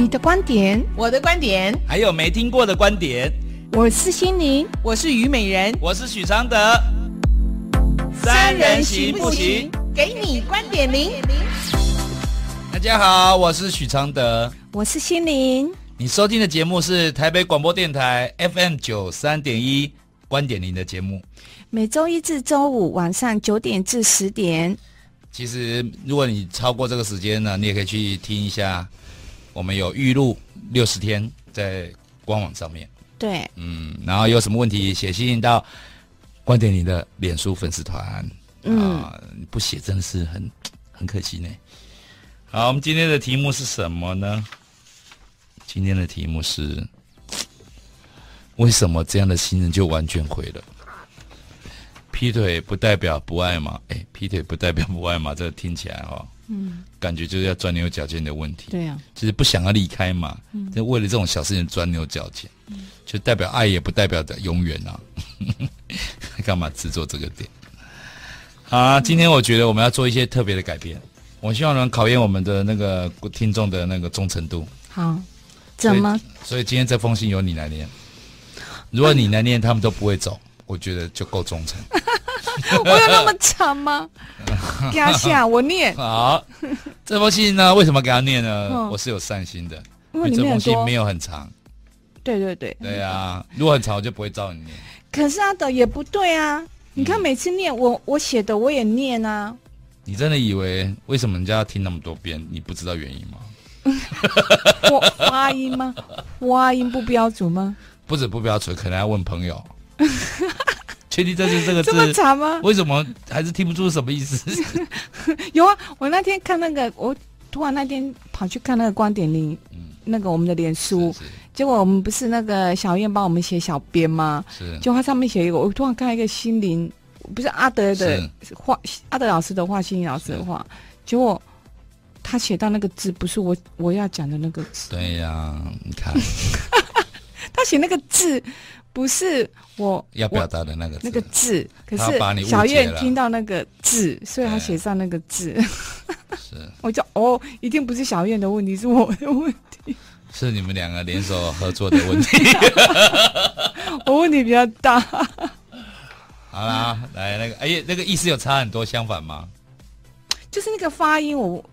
你的观点，我的观点，还有没听过的观点。我是心灵，我是虞美人，我是许常德。三人行不行？给你观点零。大家好，我是许常德，我是心灵。你收听的节目是台北广播电台 FM 九三点一观点零的节目，每周一至周五晚上九点至十点。其实，如果你超过这个时间呢，你也可以去听一下。我们有预录六十天在官网上面。对，嗯，然后有什么问题写信到观点你的脸书粉丝团。嗯，啊、不写真的是很很可惜呢。好，我们今天的题目是什么呢？今天的题目是为什么这样的新人就完全毁了？劈腿不代表不爱吗？哎，劈腿不代表不爱吗？这个听起来哦。嗯，感觉就是要钻牛角尖的问题。对呀、啊，就是不想要离开嘛。嗯，就为了这种小事情钻牛角尖，嗯，就代表爱也不代表的永远啊。干嘛制作这个点？好啊，今天我觉得我们要做一些特别的改变。我希望能考验我们的那个听众的那个忠诚度。好，怎么？所以今天这封信由你来念。如果你来念，他们都不会走，我觉得就够忠诚。我有那么长吗？给他下，我念。好，这封信呢，为什么给他念呢？哦、我是有善心的，因为这封信没有很长。对对对。对啊，如果很长，我就不会照你念。可是阿德也不对啊！你看每次念我我写的，我也念啊。你真的以为为什么人家要听那么多遍？你不知道原因吗？我发音吗？发音不标准吗？不止不标准，可能要问朋友。确定这是这个字？这么长吗？为什么还是听不出什么意思？有啊，我那天看那个，我突然那天跑去看那个观点零，嗯，那个我们的脸书，结果我们不是那个小燕帮我们写小编吗？是，就他上面写一个，我突然看到一个心灵，不是阿德的话，阿德老师的画，心灵老师的话，结果他写到那个字，不是我我要讲的那个字。对呀、啊，你看，他写那个字。不是我要表达的那个字那个字，可是小燕听到那个字，所以他写上那个字。是，我就哦，一定不是小燕的问题，是我的问题。是你们两个联手合作的问题。我问题比较大。好啦，来那个，哎呀，那个意思有差很多，相反吗？就是那个发音，我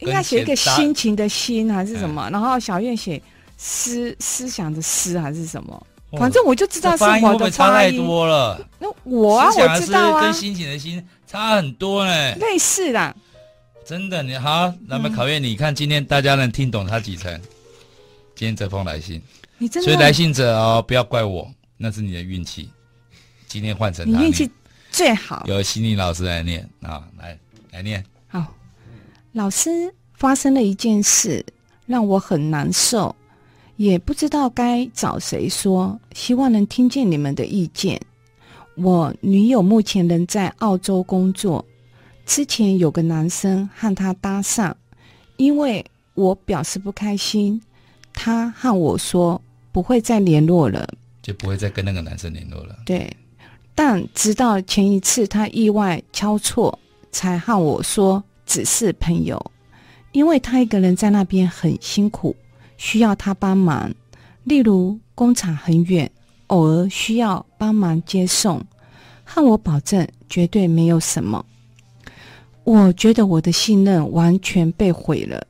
应该写一个心情的心还是什么？然后小燕写思思想的思还是什么？反正我就知道是我会差太多了。那我啊，我知道啊，跟心情的心差很多呢。类似的，真的，你好，那么考验你，看今天大家能听懂他几层？今天这封来信，你真的，所以来信者哦，不要怪我，那是你的运气。今天换成他你运气最好，由心理老师来念啊，来来念。好，老师，发生了一件事，让我很难受。也不知道该找谁说，希望能听见你们的意见。我女友目前仍在澳洲工作，之前有个男生和她搭讪，因为我表示不开心，她和我说不会再联络了，就不会再跟那个男生联络了。对，但直到前一次他意外敲错，才和我说只是朋友，因为他一个人在那边很辛苦。需要他帮忙，例如工厂很远，偶尔需要帮忙接送，和我保证绝对没有什么。我觉得我的信任完全被毁了，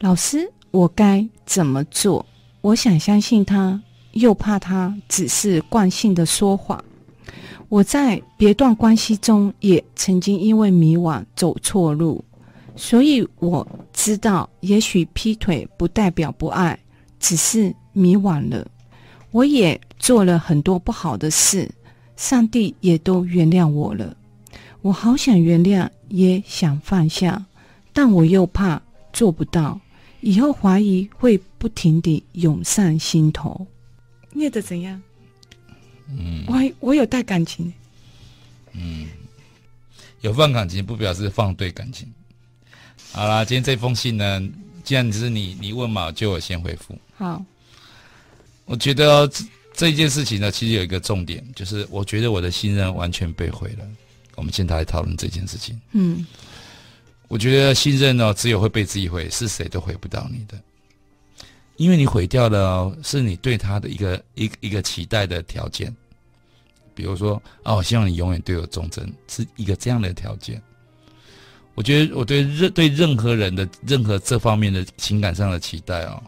老师，我该怎么做？我想相信他，又怕他只是惯性的说谎。我在别段关系中也曾经因为迷惘走错路。所以我知道，也许劈腿不代表不爱，只是迷惘了。我也做了很多不好的事，上帝也都原谅我了。我好想原谅，也想放下，但我又怕做不到，以后怀疑会不停地涌上心头。念的怎样？嗯，我我有带感情。嗯，有放感情不表示放对感情。好啦，今天这封信呢，既然是你你问嘛，就我先回复。好，我觉得、哦、这这一件事情呢，其实有一个重点，就是我觉得我的信任完全被毁了。我们现在来讨论这件事情。嗯，我觉得信任呢，只有会被自己毁，是谁都毁不到你的。因为你毁掉了、哦，是你对他的一个一个一个期待的条件。比如说，哦，我希望你永远对我忠贞，是一个这样的条件。我觉得我对任对任何人的任何这方面的情感上的期待哦，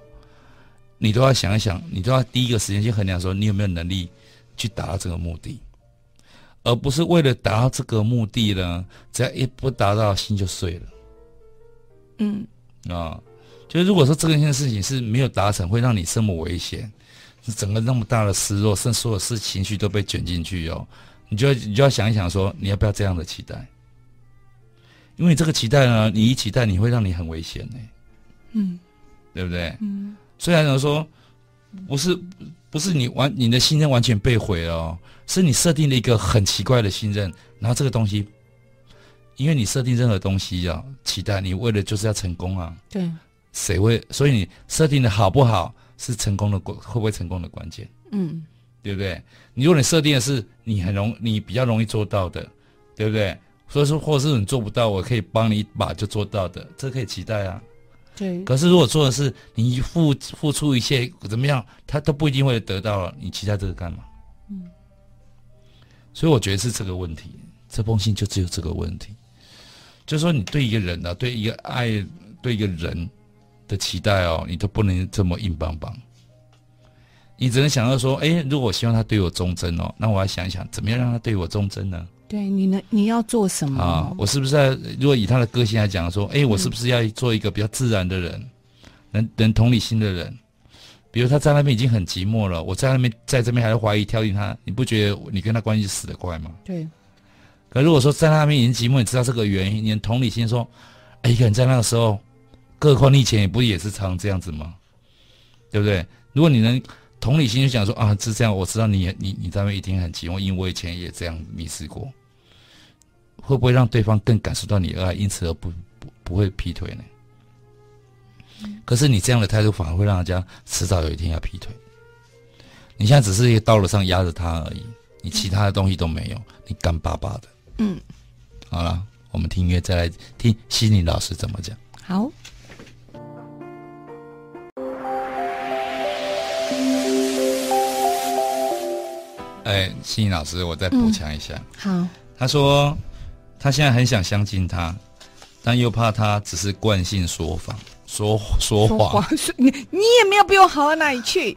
你都要想一想，你都要第一个时间去衡量说，你有没有能力去达到这个目的，而不是为了达到这个目的呢，只要一不达到，心就碎了。嗯，啊、哦，就是如果说这件事情是没有达成，会让你这么危险，整个那么大的失落，甚至所有事情绪都被卷进去哦，你就你就要想一想说，你要不要这样的期待？因为这个期待呢，你一期待，你会让你很危险呢。嗯，对不对？嗯，虽然有说不是不是你完你的信任完全被毁了哦，是你设定了一个很奇怪的信任，然后这个东西，因为你设定任何东西啊，期待你为了就是要成功啊。对。谁会？所以你设定的好不好是成功的关会不会成功的关键？嗯，对不对？你如果你设定的是你很容你比较容易做到的，对不对？所以说，或者是你做不到，我可以帮你一把就做到的，这可以期待啊。对。可是如果做的是你付付出一切怎么样，他都不一定会得到了，你期待这个干嘛？嗯。所以我觉得是这个问题，这封信就只有这个问题，就是说你对一个人啊，对一个爱，对一个人的期待哦，你都不能这么硬邦邦。你只能想到说，哎，如果我希望他对我忠贞哦，那我要想一想，怎么样让他对我忠贞呢？对，你能你要做什么啊？我是不是在如果以他的个性来讲说，哎，我是不是要做一个比较自然的人，嗯、能能同理心的人？比如他在那边已经很寂寞了，我在那边在这边还是怀疑挑剔他，你不觉得你跟他关系死得快吗？对。可如果说在那边已经寂寞，你知道这个原因，你同理心说，哎，一个人在那个时候，更何况你以前也不也是常这样子吗？对不对？如果你能同理心就想说啊，是这样，我知道你你你在那边一定很寂寞，因为我以前也这样迷失过。会不会让对方更感受到你的爱，因此而不不不会劈腿呢？可是你这样的态度反而会让人家迟早有一天要劈腿。你现在只是一个道路上压着他而已，你其他的东西都没有，你干巴巴的。嗯，好了，我们听音乐再来听心理老师怎么讲。好。哎，心怡老师，我再补强一下。嗯、好。他说。他现在很想相信他，但又怕他只是惯性说谎、说说谎。你你也没有比我好到哪里去。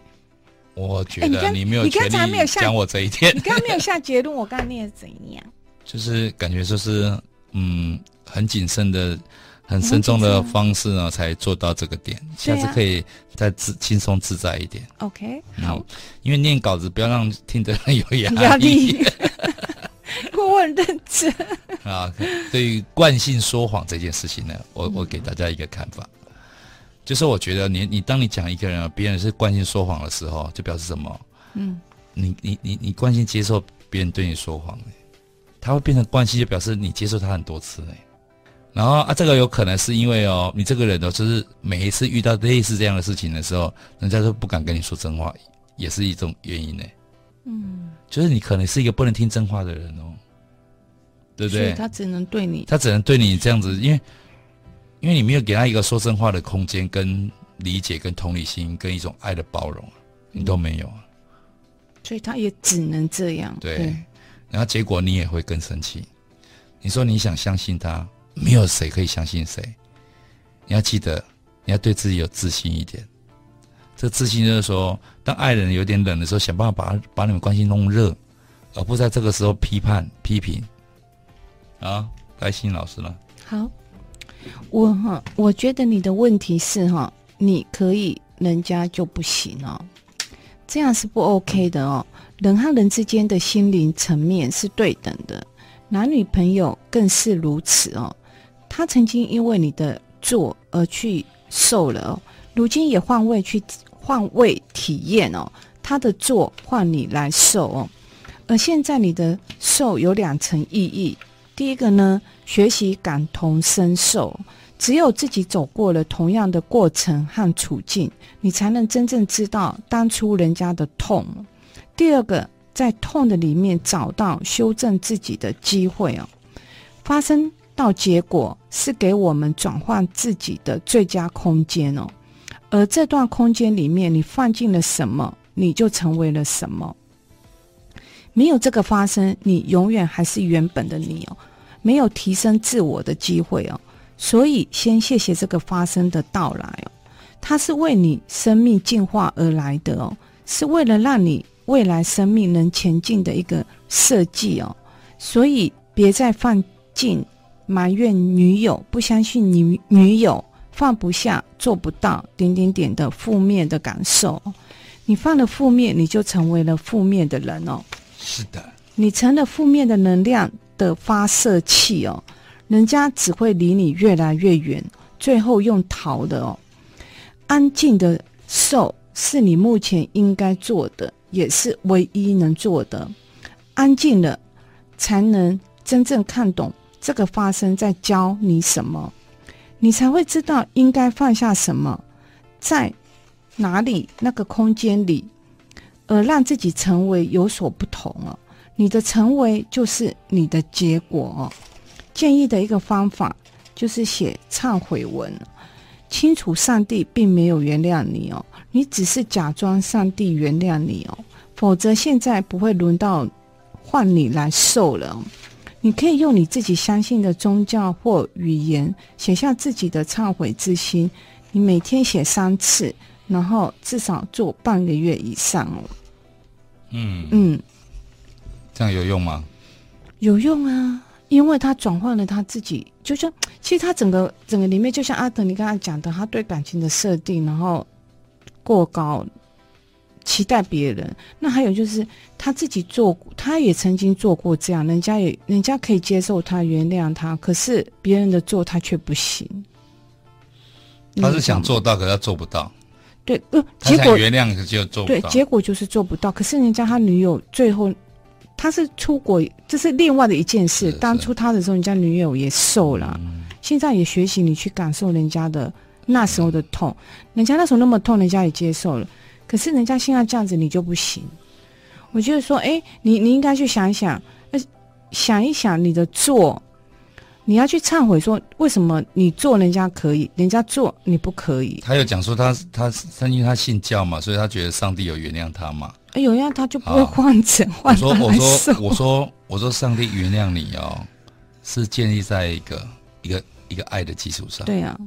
我觉得你没有权利讲我这一天。你刚刚没有下结论，我刚刚念的怎样？就是感觉就是嗯，很谨慎的、很慎重的方式呢，才做到这个点。下次可以再自轻松自在一点。OK，好。因为念稿子不要让听的人有压力。我很认真啊！对于惯性说谎这件事情呢，我我给大家一个看法，就是我觉得你你当你讲一个人别人是惯性说谎的时候，就表示什么？嗯，你你你你惯性接受别人对你说谎，他会变成惯性，就表示你接受他很多次哎。然后啊，这个有可能是因为哦，你这个人哦，就是每一次遇到类似这样的事情的时候，人家都不敢跟你说真话，也是一种原因呢。嗯，就是你可能是一个不能听真话的人哦。对不对？他只能对你，他只能对你这样子，因为，因为你没有给他一个说真话的空间、跟理解、跟同理心、跟一种爱的包容，你都没有啊。所以他也只能这样。对，对，然后结果你也会更生气。你说你想相信他，没有谁可以相信谁。你要记得，你要对自己有自信一点。这自信就是说，当爱人有点冷的时候，想办法把把你们关系弄热，而不在这个时候批判批评。啊，该心老师了。好，我哈，我觉得你的问题是哈，你可以，人家就不行哦，这样是不 OK 的哦。人和人之间的心灵层面是对等的，男女朋友更是如此哦。他曾经因为你的做而去受了哦，如今也换位去换位体验哦，他的做换你来受哦，而现在你的受有两层意义。第一个呢，学习感同身受，只有自己走过了同样的过程和处境，你才能真正知道当初人家的痛。第二个，在痛的里面找到修正自己的机会哦，发生到结果是给我们转换自己的最佳空间哦，而这段空间里面你放进了什么，你就成为了什么。没有这个发生，你永远还是原本的你哦，没有提升自我的机会哦。所以，先谢谢这个发生的到来哦，它是为你生命进化而来的哦，是为了让你未来生命能前进的一个设计哦。所以，别再放进埋怨女友、不相信女女友、放不下、做不到点点点的负面的感受。你放了负面，你就成为了负面的人哦。是的，你成了负面的能量的发射器哦。人家只会离你越来越远，最后用逃的哦。安静的受是你目前应该做的，也是唯一能做的。安静了，才能真正看懂这个发生在教你什么，你才会知道应该放下什么，在哪里那个空间里，而让自己成为有所不同哦。你的成为就是你的结果哦。建议的一个方法就是写忏悔文，清楚上帝并没有原谅你哦，你只是假装上帝原谅你哦，否则现在不会轮到换你来受了。你可以用你自己相信的宗教或语言写下自己的忏悔之心，你每天写三次，然后至少做半个月以上哦。嗯嗯，这样有用吗？有用啊。因为他转换了他自己，就像其实他整个整个里面，就像阿德你刚才讲的，他对感情的设定，然后过高，期待别人。那还有就是他自己做，他也曾经做过这样，人家也人家可以接受他，原谅他，可是别人的做他却不行。他是想做到，可是他做不到。对，呃，结果原谅就做不到。对，结果就是做不到。可是人家他女友最后。他是出国，这是另外的一件事。当初他的时候，人家女友也瘦了，嗯、现在也学习你去感受人家的那时候的痛。人家那时候那么痛，人家也接受了。可是人家现在这样子，你就不行。我觉得说，哎，你你应该去想一想，呃，想一想你的做，你要去忏悔说，为什么你做人家可以，人家做你不可以？他有讲说他，他他因为他信教嘛，所以他觉得上帝有原谅他嘛。哎原谅他就不会换成换。我说，我说，我说，我说，上帝原谅你哦，是建立在一个一个一个爱的基础上。对啊，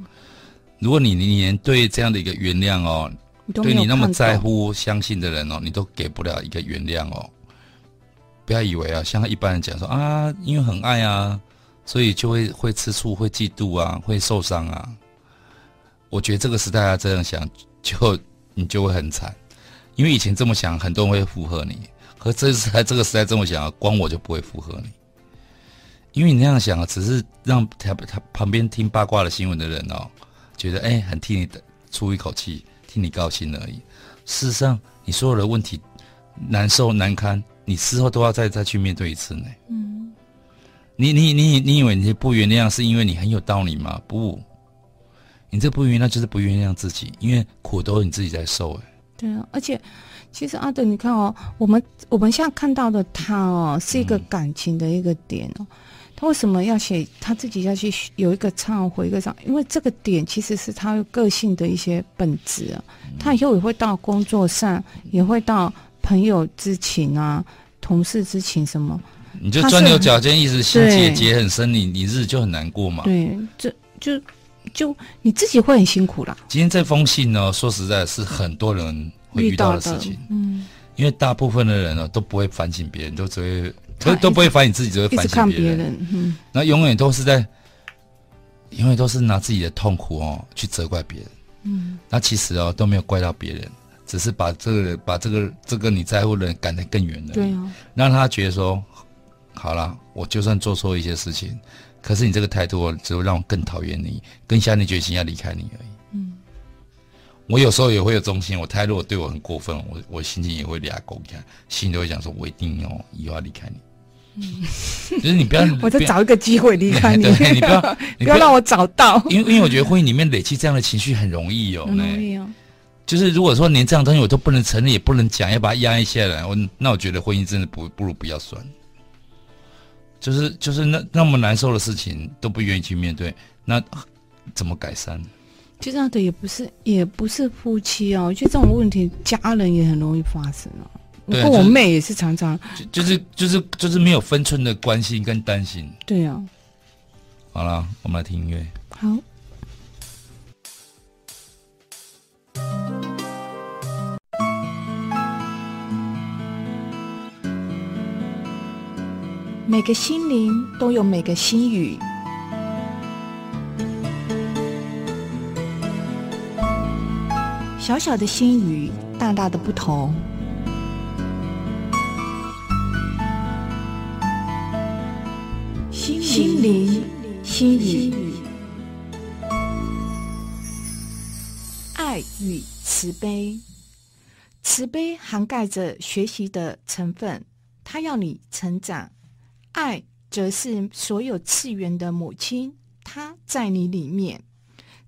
如果你你连对这样的一个原谅哦，你对你那么在乎、相信的人哦，你都给不了一个原谅哦，不要以为啊，像一般人讲说啊，因为很爱啊，所以就会会吃醋、会嫉妒啊、会受伤啊。我觉得这个时代啊这样想，就你就会很惨。因为以前这么想，很多人会附和你；可这次在这个时代这么想，光我就不会附和你。因为你那样想啊，只是让他他旁边听八卦的新闻的人哦，觉得哎，很替你的出一口气，替你高兴而已。事实上，你所有的问题难受难堪，你事后都要再再去面对一次呢。嗯，你你你你以为你不原谅是因为你很有道理吗？不，你这不原谅就是不原谅自己，因为苦都是你自己在受哎。对啊，而且其实阿德，你看哦，我们我们现在看到的他哦，是一个感情的一个点哦。他为什么要写他自己要去有一个忏悔一个忏？因为这个点其实是他个性的一些本质啊。他以后也会到工作上，也会到朋友之情啊、同事之情什么。你就钻牛角尖，一直心结结很深，你你日子就很难过嘛。对，这就。就你自己会很辛苦啦。今天这封信呢，说实在，是很多人会遇到的事情。嗯，因为大部分的人呢，都不会反省别人，都只会都都不会反省自己，只会反省别人。嗯，那永远都是在，永远都是拿自己的痛苦哦去责怪别人。嗯，那其实哦都没有怪到别人，只是把这个把这个这个你在乎的人赶得更远了。对啊，让他觉得说，好了，我就算做错一些事情。可是你这个态度只会让我更讨厌你，更下定决心要离开你而已。嗯，我有时候也会有忠心，我态度对我很过分，我我心情也会俩狗看，心里都会想说，我一定要以后要离开你。嗯，就是你不要，我再找一个机会离开你，你不要，你不要让我找到。因为因为我觉得婚姻里面累积这样的情绪很容易哦，很容易哦。就是如果说连这样东西我都不能承认，也不能讲，要把它压抑下来，我那我觉得婚姻真的不不如不要算。就是就是那那么难受的事情都不愿意去面对，那怎么改善？就这样的也不是，也不是夫妻哦。就这种问题，家人也很容易发生哦。我跟我妹也是常常，就就是就是就是没有分寸的关心跟担心。对啊。好了，我们来听音乐。好。每个心灵都有每个心语，小小的心语，大大的不同。心灵心语，爱与慈悲，慈悲涵盖着学习的成分，它要你成长。爱则是所有次元的母亲，她在你里面，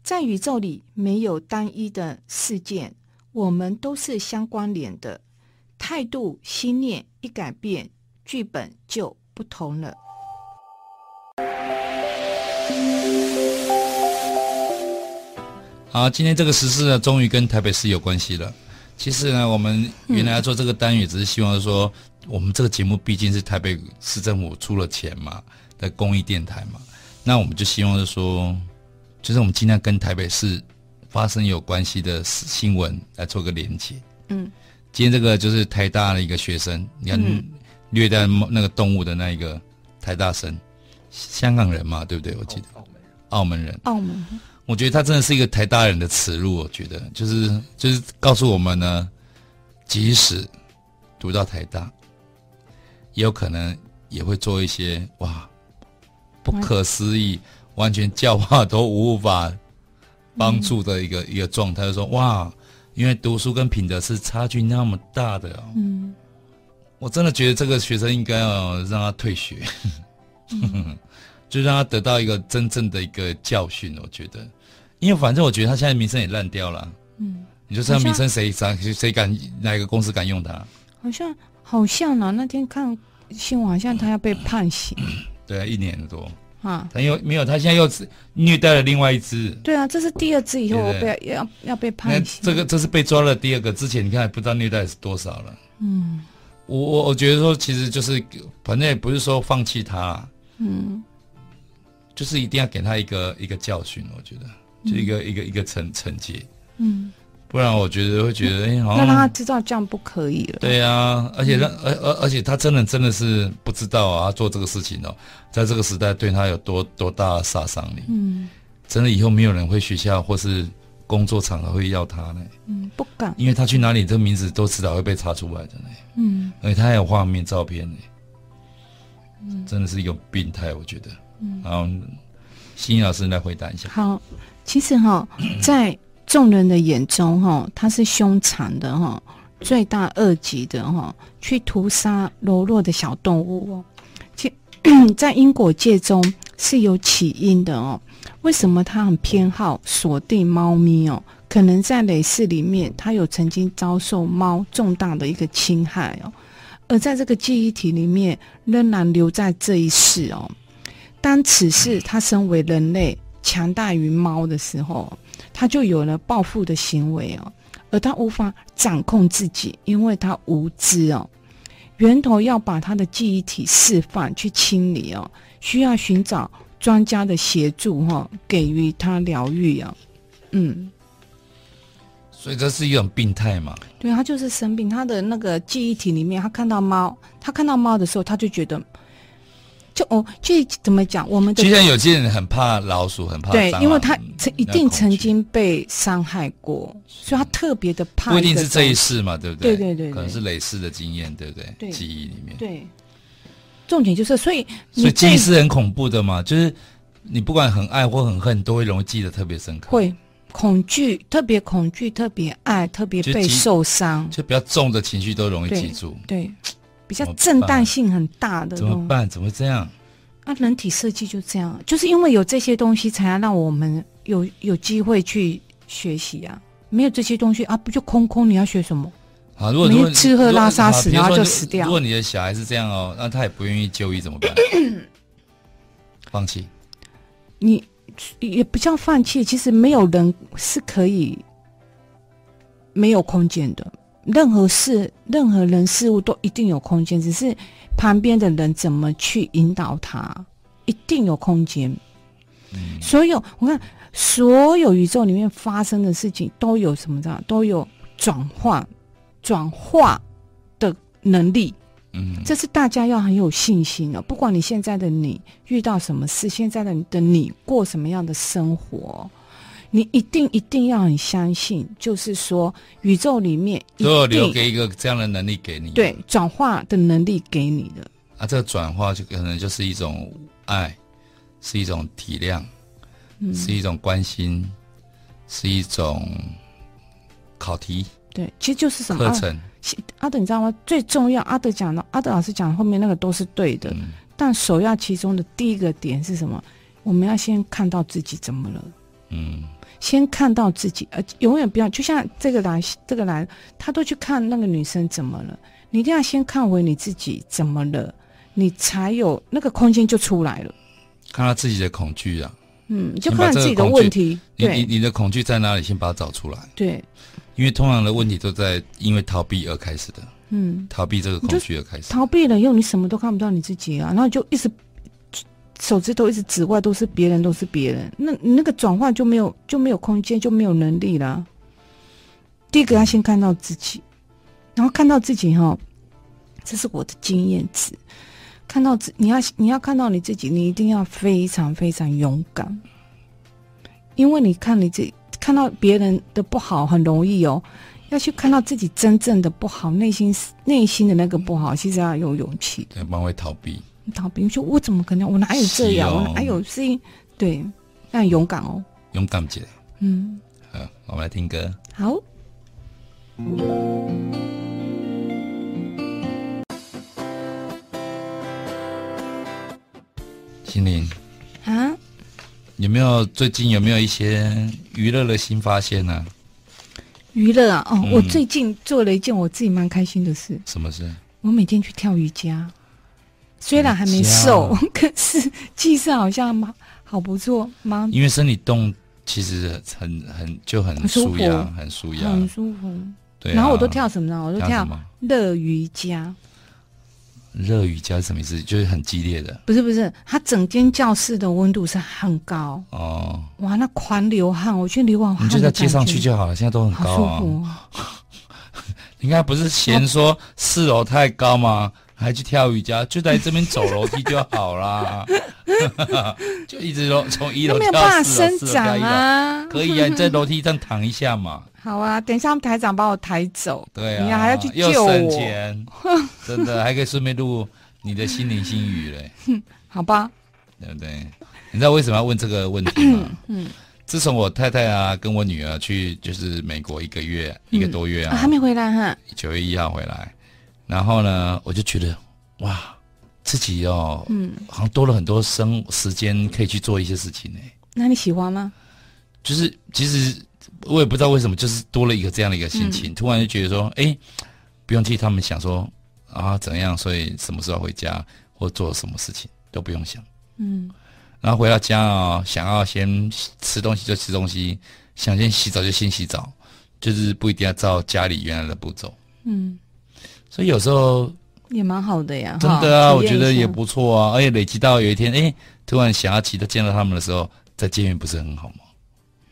在宇宙里没有单一的事件，我们都是相关联的。态度、心念一改变，剧本就不同了。好，今天这个时事呢，终于跟台北市有关系了。其实呢，我们原来要做这个单元，只是希望说。我们这个节目毕竟是台北市政府出了钱嘛的公益电台嘛，那我们就希望是说，就是我们尽量跟台北市发生有关系的新闻来做个连接。嗯，今天这个就是台大的一个学生，你看虐待那个动物的那一个台大生，香港人嘛，对不对？我记得澳门人，澳门。我觉得他真的是一个台大人的耻辱。我觉得就是就是告诉我们呢，即使读到台大。也有可能也会做一些哇，不可思议，完全教化都无法帮助的一个、嗯、一个状态。就说哇，因为读书跟品德是差距那么大的哦。嗯，我真的觉得这个学生应该要让他退学，嗯、就让他得到一个真正的一个教训。我觉得，因为反正我觉得他现在名声也烂掉了。嗯，你说这名声谁谁谁敢哪一个公司敢用他？好像。好像啊，那天看新闻，好像他要被判刑。对啊，一年多啊。他又没有，他现在又虐待了另外一只。对啊，这是第二只，以后我被要要被判刑。这个这是被抓了第二个，之前你看不知道虐待是多少了。嗯，我我我觉得说，其实就是反正也不是说放弃他，嗯，就是一定要给他一个一个教训。我觉得就一个、嗯、一个一个惩惩戒。嗯。不然我觉得会觉得，哎、欸，好像让他知道这样不可以了。对啊，而且让而而而且他真的真的是不知道啊，他做这个事情哦，在这个时代对他有多多大的杀伤力。嗯，真的以后没有人会学校或是工作场合会要他呢。嗯，不敢，因为他去哪里，这个名字都迟早会被查出来的呢。嗯，而且他还有画面照片呢。嗯，真的是一个病态，我觉得。嗯，然后欣怡老师来回答一下。好，其实哈，在。众人的眼中，哈，他是凶残的，哈，罪大恶极的，哈，去屠杀柔弱的小动物哦。其 在因果界中是有起因的哦。为什么他很偏好锁定猫咪哦？可能在累世里面，他有曾经遭受猫重大的一个侵害哦，而在这个记忆体里面仍然留在这一世哦。当此事他身为人类强大于猫的时候。他就有了报复的行为哦，而他无法掌控自己，因为他无知哦。源头要把他的记忆体释放去清理哦，需要寻找专家的协助哈，给予他疗愈啊。嗯，所以这是一种病态嘛？对，他就是生病，他的那个记忆体里面，他看到猫，他看到猫的时候，他就觉得。就哦，就怎么讲？我们的其实有些人很怕老鼠，很怕对，因为他曾一定曾经被伤害过，所以他特别的怕。不一定是这一世嘛，对不对？对对对，可能是累世的经验，对不对？对，记忆里面。对，重点就是，所以所以记忆是很恐怖的嘛，就是你不管很爱或很恨，都会容易记得特别深刻。会恐惧，特别恐惧，特别爱，特别被受伤，就比较重的情绪都容易记住。对。比较震荡性很大的，怎么办？怎么这样？啊，人体设计就这样，就是因为有这些东西，才要让我们有有机会去学习啊。没有这些东西啊，不就空空？你要学什么？啊，如果你吃喝拉撒死，然后就死掉。如果你的小孩是这样哦，那他也不愿意就医怎么办？放弃。你也不叫放弃。其实没有人是可以没有空间的，任何事、任何人事物都一定有空间，只是旁边的人怎么去引导他，一定有空间。嗯，所有我看，所有宇宙里面发生的事情都有什么的，都有转换、转化的能力。嗯，这是大家要很有信心的。不管你现在的你遇到什么事，现在的的你过什么样的生活，你一定一定要很相信，就是说宇宙里面都有留给一个这样的能力给你，对，转化的能力给你的。啊，这个转化就可能就是一种爱，是一种体谅，嗯，是一种关心，是一种考题。对，其实就是什么课程。啊阿德，你知道吗？最重要，阿德讲的，阿德老师讲的后面那个都是对的，嗯、但首要其中的第一个点是什么？我们要先看到自己怎么了，嗯，先看到自己，呃，永远不要就像这个男，这个男，他都去看那个女生怎么了，你一定要先看回你自己怎么了，你才有那个空间就出来了。看到自己的恐惧啊，嗯，就看自己的问题，你你你的恐惧在哪里？先把它找出来，对。因为通常的问题都在因为逃避而开始的，嗯，逃避这个恐惧而开始，逃避了以后你什么都看不到你自己啊，然后就一直手指头一直指外都是别人都是别人，那你那个转换就没有就没有空间就没有能力了。第一个要先看到自己，然后看到自己哈，这是我的经验值，看到自你要你要看到你自己，你一定要非常非常勇敢，因为你看你自己。看到别人的不好很容易哦，要去看到自己真正的不好，内心内心的那个不好，其实要有勇气。对，蛮会逃避。逃避，说我怎么可能？我哪有这样？哦、我哪有声音？对，要很勇敢哦。勇敢起来。嗯。好，我们来听歌。好。心灵。啊。有没有最近有没有一些娱乐的新发现呢、啊？娱乐啊，哦，嗯、我最近做了一件我自己蛮开心的事。什么事？我每天去跳瑜伽，虽然还没瘦，可是气色好像蛮好不错蛮。因为身体动其实很很就很舒压，很舒压，很舒服。对、啊，然后我都跳什么呢？我都跳乐瑜伽。热瑜伽是什么意思？就是很激烈的。不是不是，它整间教室的温度是很高哦。哇，那狂流汗，我去流完汗。你就在接上去就好了，现在都很高啊。舒服。你看，不是嫌说四楼太高吗？还去跳瑜伽，就在这边走楼梯就好啦。就一直从从一楼跳四楼，没有办法伸展啊。可以啊，你在楼梯上躺一下嘛。好啊，等一下台长把我抬走，对啊，你还要去救我，又省钱，真的还可以顺便录你的心灵心语嘞。好吧，对不对？你知道为什么要问这个问题吗？嗯，自从我太太啊跟我女儿去就是美国一个月、嗯、一个多月啊，啊，还没回来哈，九月一号回来，然后呢，我就觉得哇，自己哦，嗯，好像多了很多生时间可以去做一些事情呢。那你喜欢吗？就是其实。我也不知道为什么，就是多了一个这样的一个心情，嗯、突然就觉得说，哎，不用替他们想说啊怎样，所以什么时候回家或做什么事情都不用想。嗯，然后回到家啊、哦，想要先吃东西就吃东西，想先洗澡就先洗澡，就是不一定要照家里原来的步骤。嗯，所以有时候也蛮好的呀，真的啊，我觉得也不错啊，而且累积到有一天，哎，突然想要起他见到他们的时候，再见面不是很好吗？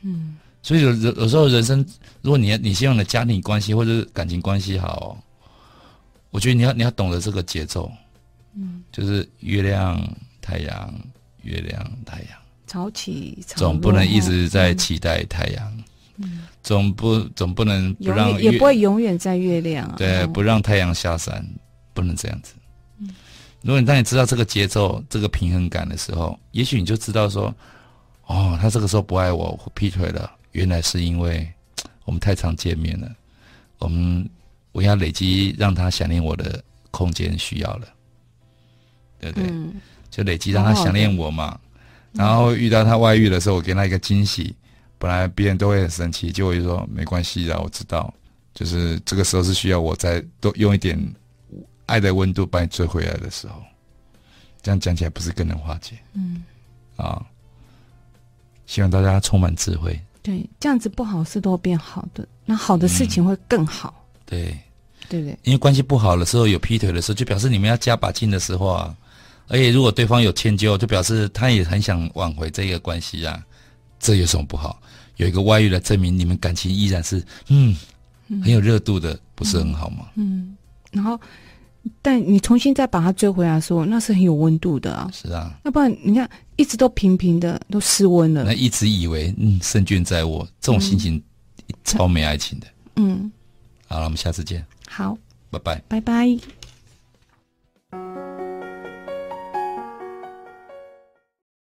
嗯。所以有有有时候人生，如果你你希望你的家庭关系或者是感情关系好，我觉得你要你要懂得这个节奏，嗯，就是月亮太阳月亮太阳，潮起总不能一直在期待太阳，嗯，总不总不能不让也不会永远在月亮啊，对，不让太阳下山，不能这样子。嗯，如果你当你知道这个节奏这个平衡感的时候，也许你就知道说，哦，他这个时候不爱我，我劈腿了。原来是因为我们太常见面了，我们我要累积让他想念我的空间需要了，对不对？嗯、就累积让他想念我嘛。然后遇到他外遇的时候，我给他一个惊喜。本来别人都会很生气，就会说没关系的，我知道，就是这个时候是需要我再多用一点爱的温度把你追回来的时候。这样讲起来不是更能化解？嗯，啊。希望大家充满智慧。对，这样子不好事都会变好的，那好的事情会更好。嗯、对，对不对？因为关系不好的时候，有劈腿的时候，就表示你们要加把劲的时候啊。而且如果对方有歉疚，就表示他也很想挽回这个关系啊。这有什么不好？有一个外遇来证明你们感情依然是嗯，嗯很有热度的，不是很好吗？嗯，然后。但你重新再把它追回来的时候，那是很有温度的啊。是啊，要不然你看一直都平平的，都失温了。那一直以为嗯胜券在握，这种心情、嗯、超没爱情的。嗯，好了，我们下次见。好，拜拜，拜拜。